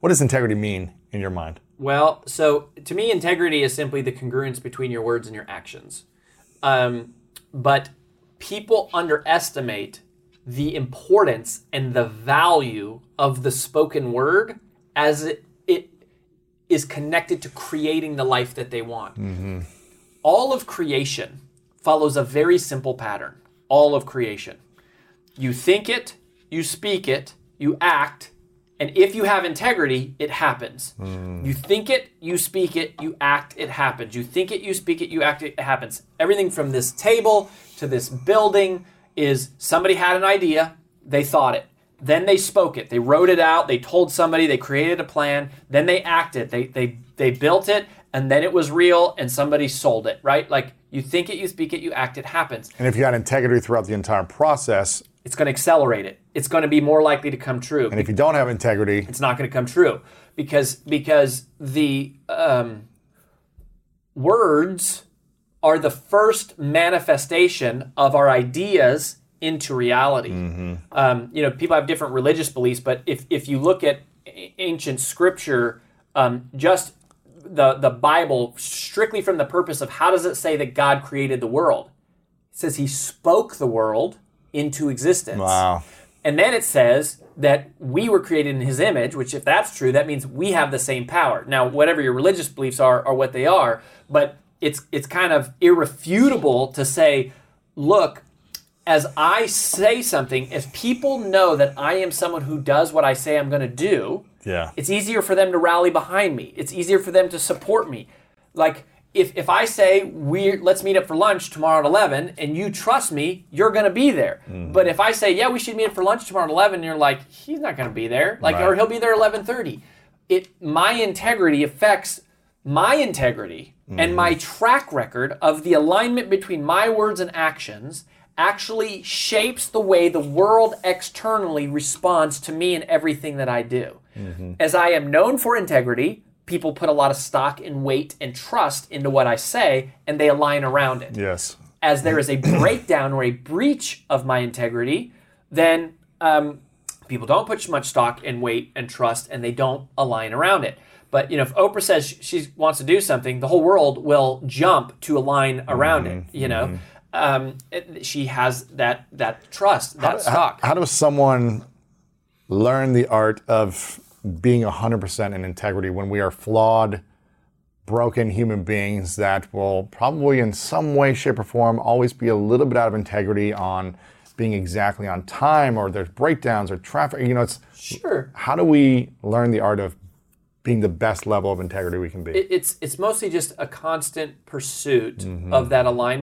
What does integrity mean in your mind? Well, so to me, integrity is simply the congruence between your words and your actions. Um, but people underestimate the importance and the value of the spoken word as it, it is connected to creating the life that they want. All of creation follows a very simple pattern. All of creation. You think it, you speak it, you act, and if you have integrity, it happens. Mm. You think it, you speak it, you act, it happens. You think it, you speak it, you act, it happens. Everything from this table to this building is somebody had an idea, they thought it. Then they spoke it. They wrote it out, they told somebody, they created a plan, then they acted. They they they built it and then it was real and somebody sold it, right? Like you think it, you speak it, you act, it happens And if you had integrity throughout the entire process, it's going to accelerate it. It's going to be more likely to come true. and if you don't have integrity, It's not going to come true because because the um, words are the first manifestation of our ideas into reality. Um, you know, people have different religious beliefs, but if if you look at ancient scripture, um, just the the Bible strictly from the purpose of how does it say that God created the world? It says He spoke the world into existence. wow. And then it says that we were created in his image, which, if that's true, that means we have the same power. Now, whatever your religious beliefs are, are what they are, but it's, it's kind of irrefutable to say, look, as I say something, if people know that I am someone who does what I say I'm going to do, Yeah. it's easier for them to rally behind me. It's easier for them to support me. Like if if I say we let's meet up for lunch tomorrow at 11 and you trust me, you're going to be there. Mm-hmm. But if I say, "Yeah, we should meet up for lunch tomorrow at 11," and you're like, "He's not going to be there." Like Right. or he'll be there at 11:30. It my integrity affects my integrity and my mm-hmm. track record of the alignment between my words and actions actually shapes the way the world externally responds to me and everything that I do. Mm-hmm. As I am known for integrity, people put a lot of stock and weight and trust into what I say and they align around it. Yes. As there is a breakdown or a breach of my integrity, then um, people don't put much stock and weight and trust and they don't align around it. But you know, if Oprah says she- wants to do something, the whole world will jump to align around it. You know, um, it- she has that that trust, that stock. How does someone learn the art of being 100% in integrity when we are flawed, broken human beings that will probably, in some way, shape, or form, always be a little bit out of integrity on being exactly on time or there's breakdowns or traffic? You know, it's sure. how do we learn the art of being the best level of integrity we can be? It- it's it's mostly just a constant pursuit mm-hmm. of that alignment.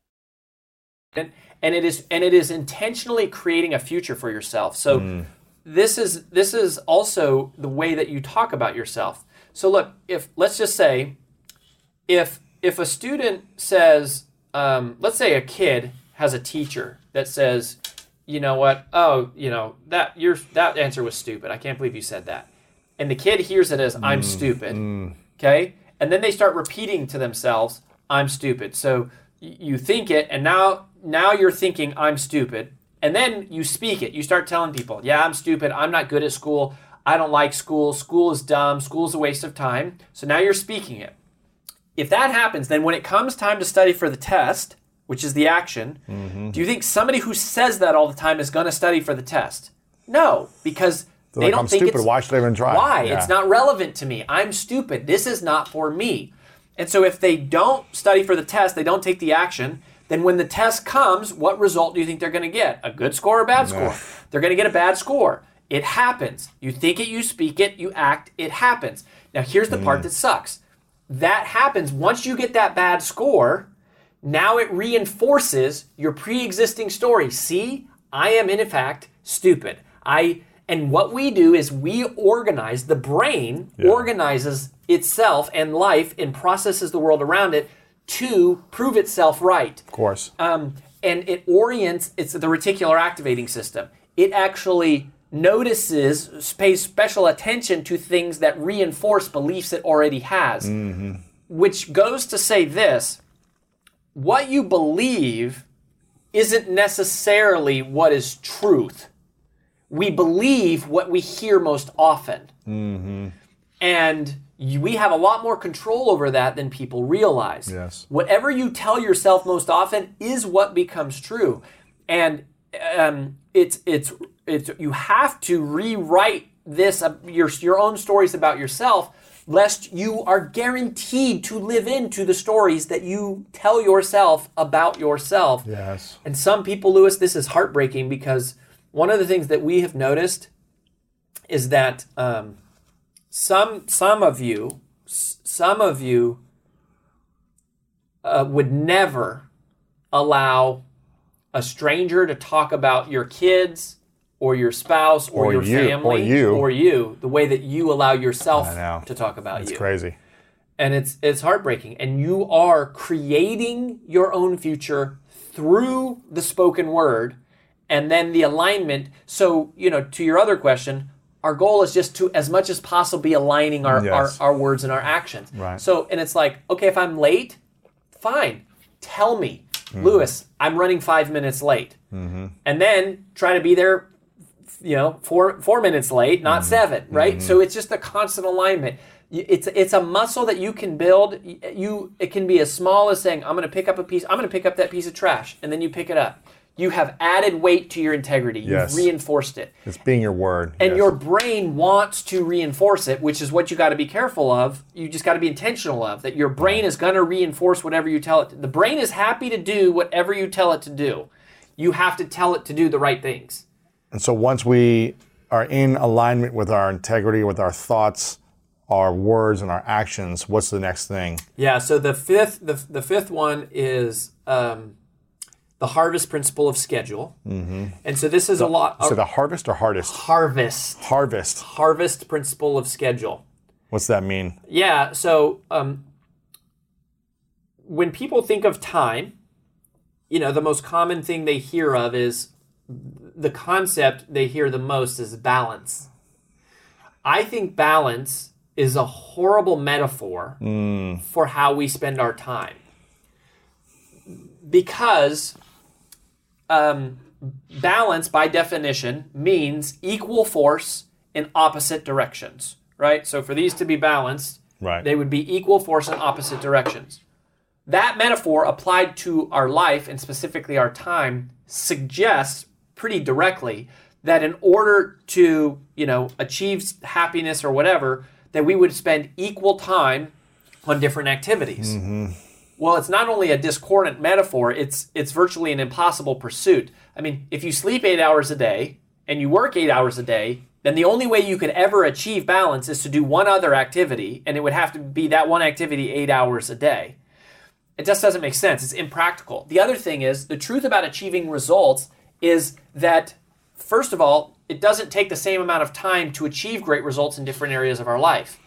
And, and it is and it is intentionally creating a future for yourself. So mm. this is this is also the way that you talk about yourself. So look, if let's just say if if a student says, um, let's say a kid has a teacher that says, you know what, oh, you know that your that answer was stupid. I can't believe you said that, and the kid hears it as I'm mm. stupid. Mm. Okay, and then they start repeating to themselves, I'm stupid. So you think it, and now now you're thinking I'm stupid, and then you speak it. You start telling people, "Yeah, I'm stupid. I'm not good at school. I don't like school. School is dumb. School is a waste of time." So now you're speaking it. If that happens, then when it comes time to study for the test, which is the action, mm-hmm. do you think somebody who says that all the time is going to study for the test? No, because They're they like, don't I'm think stupid. it's why should I even try? Why? Yeah. It's not relevant to me. I'm stupid. This is not for me. And so if they don't study for the test, they don't take the action, then when the test comes, what result do you think they're going to get? A good score or a bad score? They're going to get a bad score. It happens. You think it, you speak it, you act, it happens. Now here's the mm. part that sucks. That happens once you get that bad score, now it reinforces your pre-existing story. See, I am in fact stupid. I and what we do is we organize the brain yeah. organizes itself and life and processes the world around it to prove itself right. Of course. Um, and it orients, it's the reticular activating system. It actually notices, pays special attention to things that reinforce beliefs it already has. Mm-hmm. Which goes to say this what you believe isn't necessarily what is truth. We believe what we hear most often. Mm-hmm. And we have a lot more control over that than people realize. Yes. Whatever you tell yourself most often is what becomes true, and um, it's it's it's you have to rewrite this uh, your your own stories about yourself lest you are guaranteed to live into the stories that you tell yourself about yourself. Yes. And some people, Lewis, this is heartbreaking because one of the things that we have noticed is that um, some some of you some of you uh, would never allow a stranger to talk about your kids or your spouse or, or your you, family or you or you the way that you allow yourself to talk about it's you. It's crazy. And it's it's heartbreaking and you are creating your own future through the spoken word and then the alignment so you know to your other question our goal is just to as much as possible be aligning our, yes. our, our, words and our actions right so and it's like okay if i'm late fine tell me mm-hmm. lewis i'm running five minutes late mm-hmm. and then try to be there you know four four minutes late not mm-hmm. seven right mm-hmm. so it's just a constant alignment it's it's a muscle that you can build you it can be as small as saying i'm going to pick up a piece i'm going to pick up that piece of trash and then you pick it up you have added weight to your integrity. You've reinforced it. It's being your word. And yes. your brain wants to reinforce it, which is what you got to be careful of. You just got to be intentional of that your brain is going to reinforce whatever you tell it. To. The brain is happy to do whatever you tell it to do. You have to tell it to do the right things. And so once we are in alignment with our integrity, with our thoughts, our words and our actions, what's the next thing? Yeah. So the fifth, the, the fifth one is um, the harvest principle of schedule. And so this is a lot So the harvest or hardest? harvest Harvest. harvest principle of schedule. What's that mean? Yeah. So um, when people think of time, you know, the most common thing they hear of is the concept they hear the most is balance. I think balance is a horrible metaphor for how we spend our time because um, balance, by definition, means equal force in opposite directions, right? So for these to be balanced, Right. they would be equal force in opposite directions. That metaphor applied to our life and specifically our time suggests pretty directly that in order to, you know, achieve happiness or whatever, that we would spend equal time on different activities. Well, it's not only a discordant metaphor, it's it's virtually an impossible pursuit. I mean, if you sleep 8 hours a day and you work 8 hours a day, then the only way you could ever achieve balance is to do one other activity and it would have to be that one activity 8 hours a day. It just doesn't make sense. It's impractical. The other thing is the truth about achieving results is that first of all, it doesn't take the same amount of time to achieve great results in different areas of our life.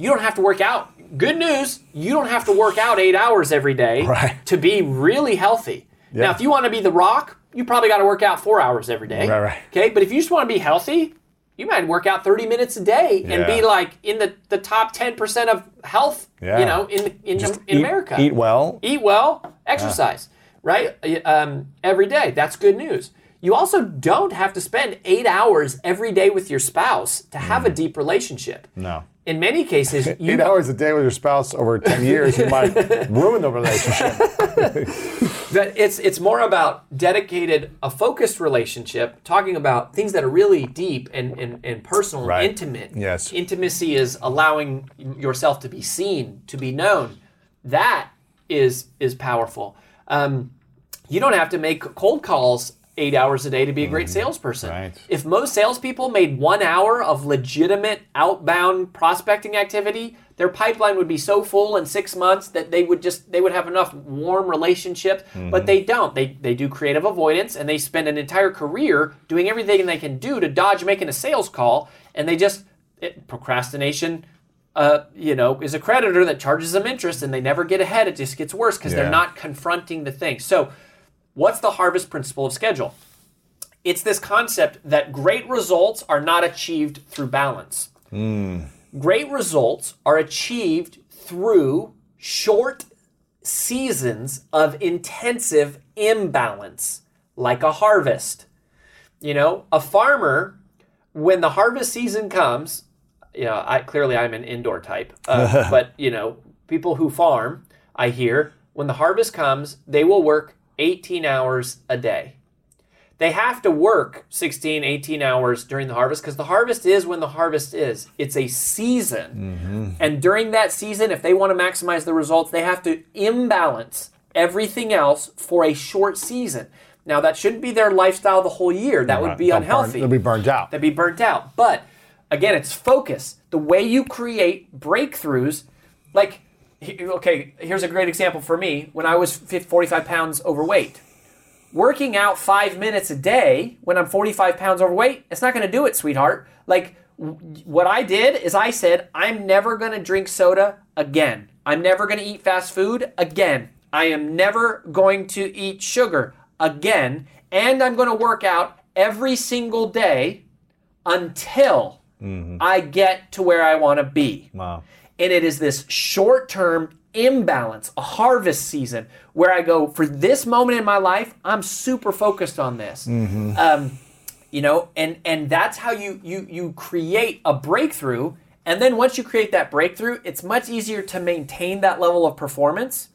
You don't have to work out. Good news, you don't have to work out eight hours every day Right. to be really healthy. Now, if you want to be the rock, you probably got to work out four hours every day. Right, right. Okay, but if you just want to be healthy, you might work out 30 minutes a day and be like in the, the top 10% of health, Yeah. you know, in, in, in Eat- America Eat well. eat well, exercise, right? Um, every day. That's good news. You also don't have to spend eight hours every day with your spouse to have a deep relationship. No. In many cases, you. Eight hours a day with your spouse over 10 years, you might ruin the relationship. that it's it's more about dedicated, a focused relationship, talking about things that are really deep and, and, and personal Right. and intimate. Yes. Intimacy is allowing yourself to be seen, to be known. That is is powerful. Um, you don't have to make cold calls eight hours a day to be a great salesperson. Mm, right. If most salespeople made one hour of legitimate outbound prospecting activity, their pipeline would be so full in six months that they would just they would have enough warm relationships. Mm-hmm. But they don't. They they do creative avoidance and they spend an entire career doing everything they can do to dodge making a sales call, and they just it, procrastination. Uh, you know, is a creditor that charges them interest and they never get ahead. It just gets worse because Yeah. they're not confronting the thing. So, what's the harvest principle of schedule? It's this concept that great results are not achieved through balance. Great results are achieved through short seasons of intensive imbalance, like a harvest. You know, a farmer, when the harvest season comes, you know, I clearly I'm an indoor type, uh, but you know, people who farm, I hear when the harvest comes, they will work 18 hours a day. They have to work 16, 18 hours during the harvest because the harvest is when the harvest is. It's a season. Mm-hmm. And during that season, if they want to maximize the results, they have to imbalance everything else for a short season. Now, that shouldn't be their lifestyle the whole year. That would be They'll burn- unhealthy They'll be burned out. they'd be burnt out. But again, it's focus. The way you create breakthroughs, like, okay, here's a great example for me. When I was 45 pounds overweight, working out five minutes a day when I'm 45 pounds overweight, it's not going to do it, sweetheart. Like, what I did is I said, I'm never going to drink soda again. I'm never going to eat fast food again. I am never going to eat sugar again. And I'm going to work out every single day until mm-hmm. I get to where I want to be. Wow. And it is this short term imbalance, a harvest season, where I go, for this moment in my life, I'm super focused on this. Um, you know, and and that's how you you you create a breakthrough. And then once you create that breakthrough, it's much easier to maintain that level of performance.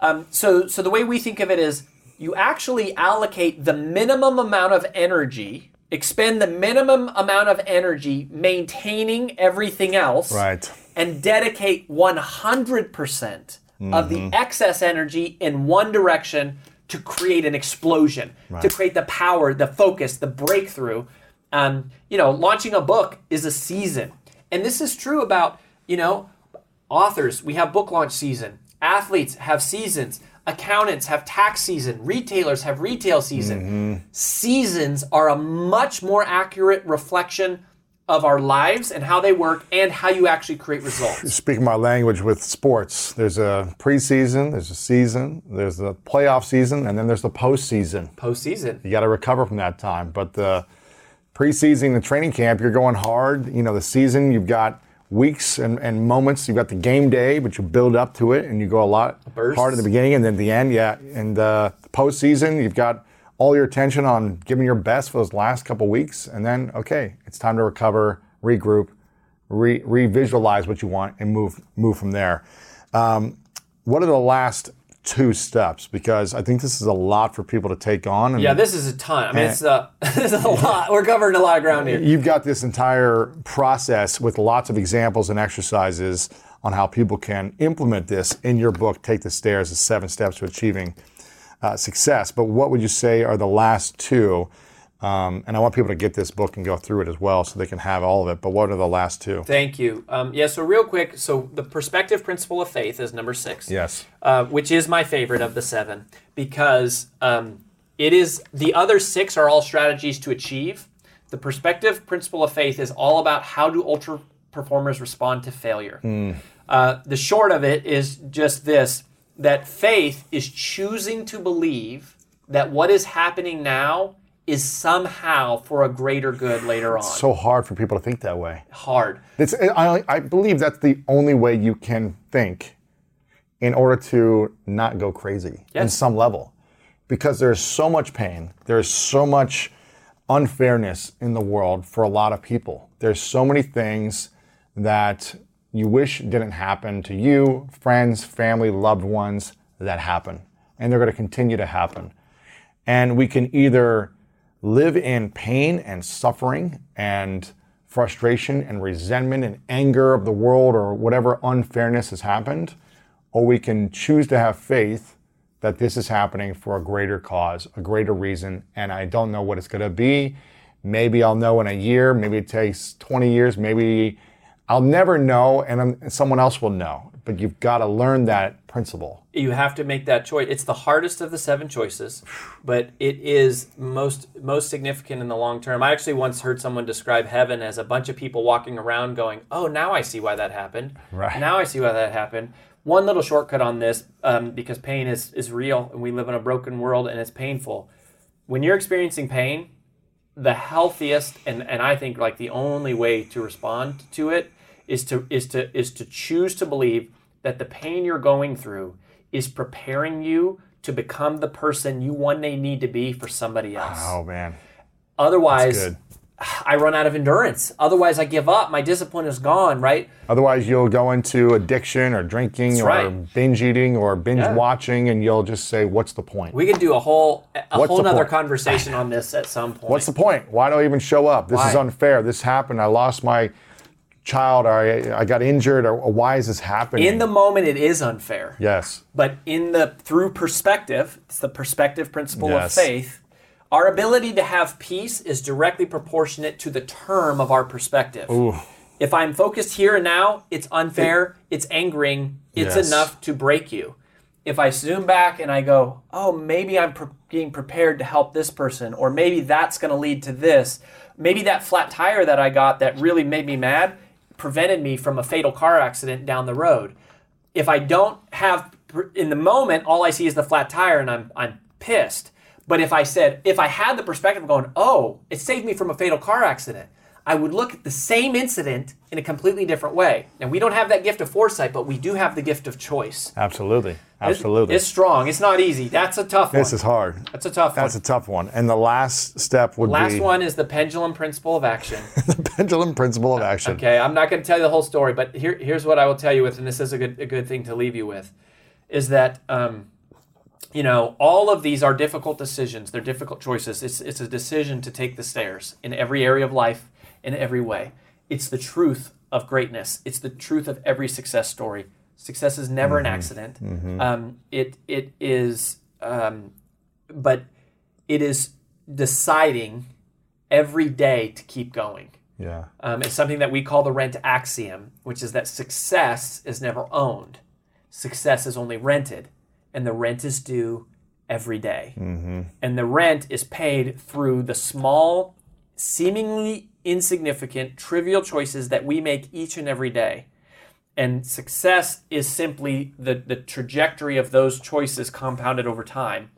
Um, so so the way we think of it is you actually allocate the minimum amount of energy, expend the minimum amount of energy maintaining everything else Right. And dedicate 100% of the excess energy in one direction to create an explosion, to create the power, the focus, the breakthrough. Um, you know, launching a book is a season. And this is true about, you know, authors. We have book launch season. Athletes have seasons. Accountants have tax season, retailers have retail season. Seasons are a much more accurate reflection of our lives and how they work and how you actually create results. Speaking my language with sports, there's a preseason, there's a season, there's the playoff season, and then there's the postseason. Postseason. You got to recover from that time. But the preseason, the training camp, you're going hard. You know, the season, you've got weeks and, and moments. You've got the game day, but you build up to it and you go a lot hard at the beginning and then the end. Yeah. And uh, the postseason, you've got all your attention on giving your best for those last couple weeks. And then, okay, it's time to recover, regroup, re- revisualize what you want, and move move from there. Um, what are the last two steps? Because I think this is a lot for people to take on. And Yeah, this is a ton. I mean, it's uh, this is a lot. We're covering a lot of ground here. You've got this entire process with lots of examples and exercises on how people can implement this in your book, Take the Stairs, the seven steps to achieving uh, success. But what would you say are the last two? Um, and I want people to get this book and go through it as well so they can have all of it. But what are the last two? Thank you. Um, yeah, so real quick, so the perspective principle of faith is number six. Yes. uh, which is my favorite of the seven because um, it is the other six are all strategies to achieve. The perspective principle of faith is all about how do ultra performers respond to failure. Uh, the short of it is just this that faith is choosing to believe that what is happening now is somehow for a greater good later on. So hard for people to think that way. Hard. It's, I, I believe that's the only way you can think in order to not go crazy in some level. Because there's so much pain, there's so much unfairness in the world for a lot of people. There's so many things that you wish didn't happen to you, friends, family, loved ones that happen. And they're going to continue to happen. And we can either live in pain and suffering and frustration and resentment and anger of the world or whatever unfairness has happened, or we can choose to have faith that this is happening for a greater cause, a greater reason, and I don't know what it's going to be. Maybe I'll know in a year, maybe it takes 20 years, maybe I'll never know, and, I'm- someone else will know. But you've got to learn that principle. you have to make that choice. It's the hardest of the seven choices, but it is most most significant in the long term. I actually once heard someone describe heaven as a bunch of people walking around going, "Oh, now I see why that happened. Right. Now I see why that happened." One little shortcut on this, um, because pain is is real, and we live in a broken world, and it's painful. When you're experiencing pain, the healthiest and, and I think like the only way to respond to it is to is to is to choose to believe that the pain you're going through is preparing you to become the person you one day need to be for somebody else. Oh, man. Otherwise, I run out of endurance. Otherwise, I give up. My discipline is gone. Right? Otherwise, you'll go into addiction or drinking or right. binge eating or binge Yeah. watching, and you'll just say, "What's the point? We could do a whole a What's whole point? conversation on this at some point. What's the point? Why do I even show up? This is unfair. This happened. I lost my child. Or I, I got injured. Or why is this happening? in the moment? It is unfair. yes, but in the through perspective it's the perspective principle Yes. of faith our ability to have peace is directly proportionate to the term of our perspective Ooh. if i'm focused here and now it's unfair it's angering it's Yes. enough to break you if i zoom back and i go oh maybe i'm pre- being prepared to help this person or maybe that's going to lead to this maybe that flat tire that i got that really made me mad prevented me from a fatal car accident down the road if I don't have in the moment, all I see is the flat tire and I'm I'm pissed. But if I said if I had the perspective of going, oh, it saved me from a fatal car accident, I would look at the same incident in a completely different way. Now, we don't have that gift of foresight, but we do have the gift of choice. absolutely, absolutely. It's, strong. It's not easy. That's a tough one. this is hard. That's a tough That's a one. tough one. And the last step would Last be Last one is the pendulum principle of action. the pendulum principle of action. Okay, I'm not going to tell you the whole story, but here, here's what I will tell you with, and this is a good, a good thing to leave you with, is that, um, you know, all of these are difficult decisions. They're difficult choices. It's, it's a decision to take the stairs in every area of life, in every way. It's the truth of greatness. It's the truth of every success story. Success is never an accident. Um, it, it is, um, but it is deciding every day to keep going. Yeah. Um, it's something that we call the rent axiom, which is that success is never owned. Success is only rented. and the rent is due every day. And the rent is paid through the small, seemingly insignificant, trivial choices that we make each and every day. And success is simply the, the trajectory of those choices compounded over time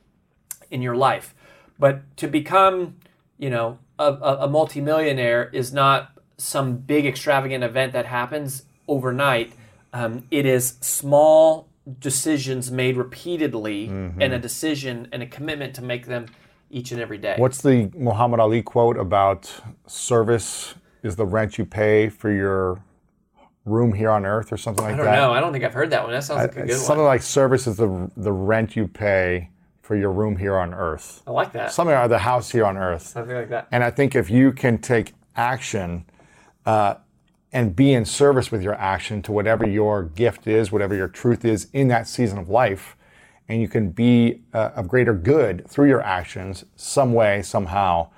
in your life. But to become, you know, a, a, a multimillionaire is not some big extravagant event that happens overnight. Um, it is small decisions made repeatedly and a decision and a commitment to make them each and every day. What's the Muhammad Ali quote about service is the rent you pay for your room here on earth or something like I don't that? know. I don't think I've heard that one. That sounds like a good something one. Something like service is the the rent you pay for your room here on earth. I like that. Something like the house here on earth. Something like that. And I think if you can take action uh, and be in service with your action to whatever your gift is, whatever your truth is in that season of life, and you can be uh, of greater good through your actions, some way, somehow,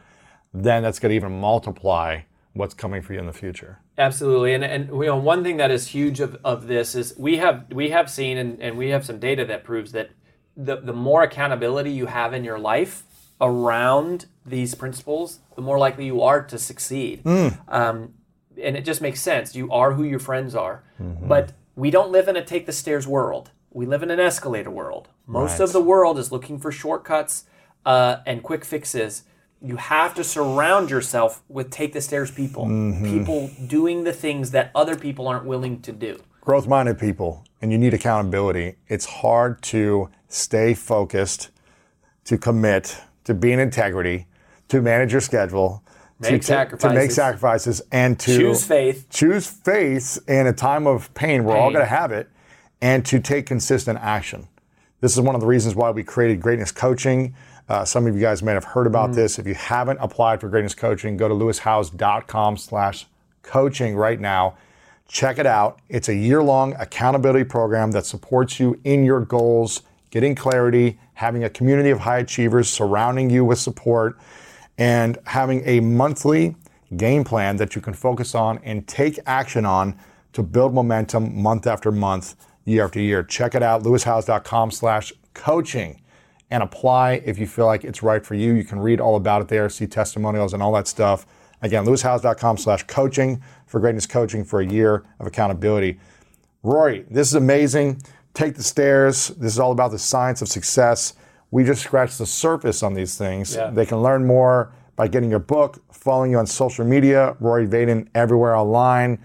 then that's going to even multiply what's coming for you in the future. Absolutely, and and you know one thing that is huge of, of this is we have we have seen and, and we have some data that proves that the the more accountability you have in your life around these principles, the more likely you are to succeed. Um, and it just makes sense. You are who your friends are, but we don't live in a take the stairs world. We live in an escalator world. Most Right. of the world is looking for shortcuts uh, and quick fixes. You have to surround yourself with take the stairs people, people doing the things that other people aren't willing to do. growth minded people and you need accountability, it's hard to stay focused, to commit, to be in integrity, to manage your schedule, Make to, to make sacrifices. sacrifices, and to Choose faith. Choose faith in a time of pain. We're all going to have it, and to take consistent action. This is one of the reasons why we created Greatness Coaching. Uh, some of you guys may have heard about this. If you haven't applied for Greatness Coaching, go to lewishowes.com slash coaching right now. Check it out. It's a year-long accountability program that supports you in your goals, getting clarity, having a community of high achievers surrounding you with support, and having a monthly game plan that you can focus on and take action on to build momentum month after month, year after year. Check it out, lewishowes.com slash coaching and apply if you feel like it's right for you. You can read all about it there, see testimonials and all that stuff. Again, lewishowes.com slash coaching for greatness coaching for a year of accountability. Rory, this is amazing. Take the stairs. This is all about the science of success. We just scratched the surface on these things. Yeah. They can learn more by getting your book, following you on social media, Rory Vaden everywhere online.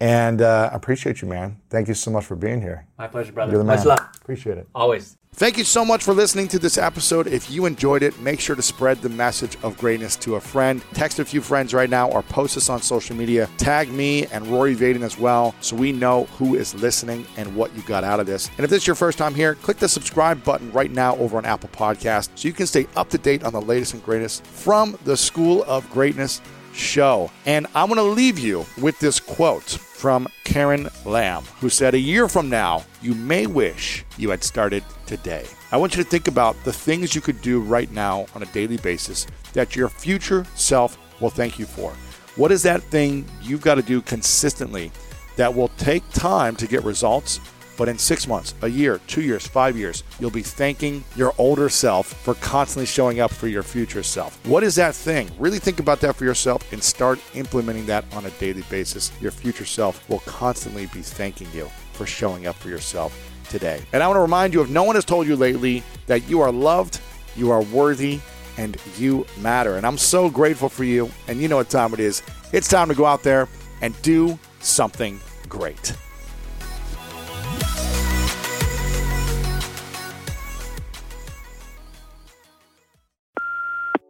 And uh, I appreciate you, man. Thank you so much for being here. My pleasure, brother. You're the Much man. love. Appreciate it. Always. Thank you so much for listening to this episode. If you enjoyed it, make sure to spread the message of greatness to a friend. Text a few friends right now or post us on social media. Tag me and Rory Vaden as well so we know who is listening and what you got out of this. And if this is your first time here, click the subscribe button right now over on Apple Podcasts so you can stay up to date on the latest and greatest from the School of Greatness show. And I'm going to leave you with this quote from Karen Lamb, who said, A year from now, you may wish you had started today. I want you to think about the things you could do right now on a daily basis that your future self will thank you for. What is that thing you've got to do consistently that will take time to get results? But in six months, a year, two years, five years, you'll be thanking your older self for constantly showing up for your future self. What is that thing? Really think about that for yourself and start implementing that on a daily basis. Your future self will constantly be thanking you for showing up for yourself today. And I want to remind you if no one has told you lately that you are loved, you are worthy, and you matter. And I'm so grateful for you. And you know what time it is. It's time to go out there and do something great.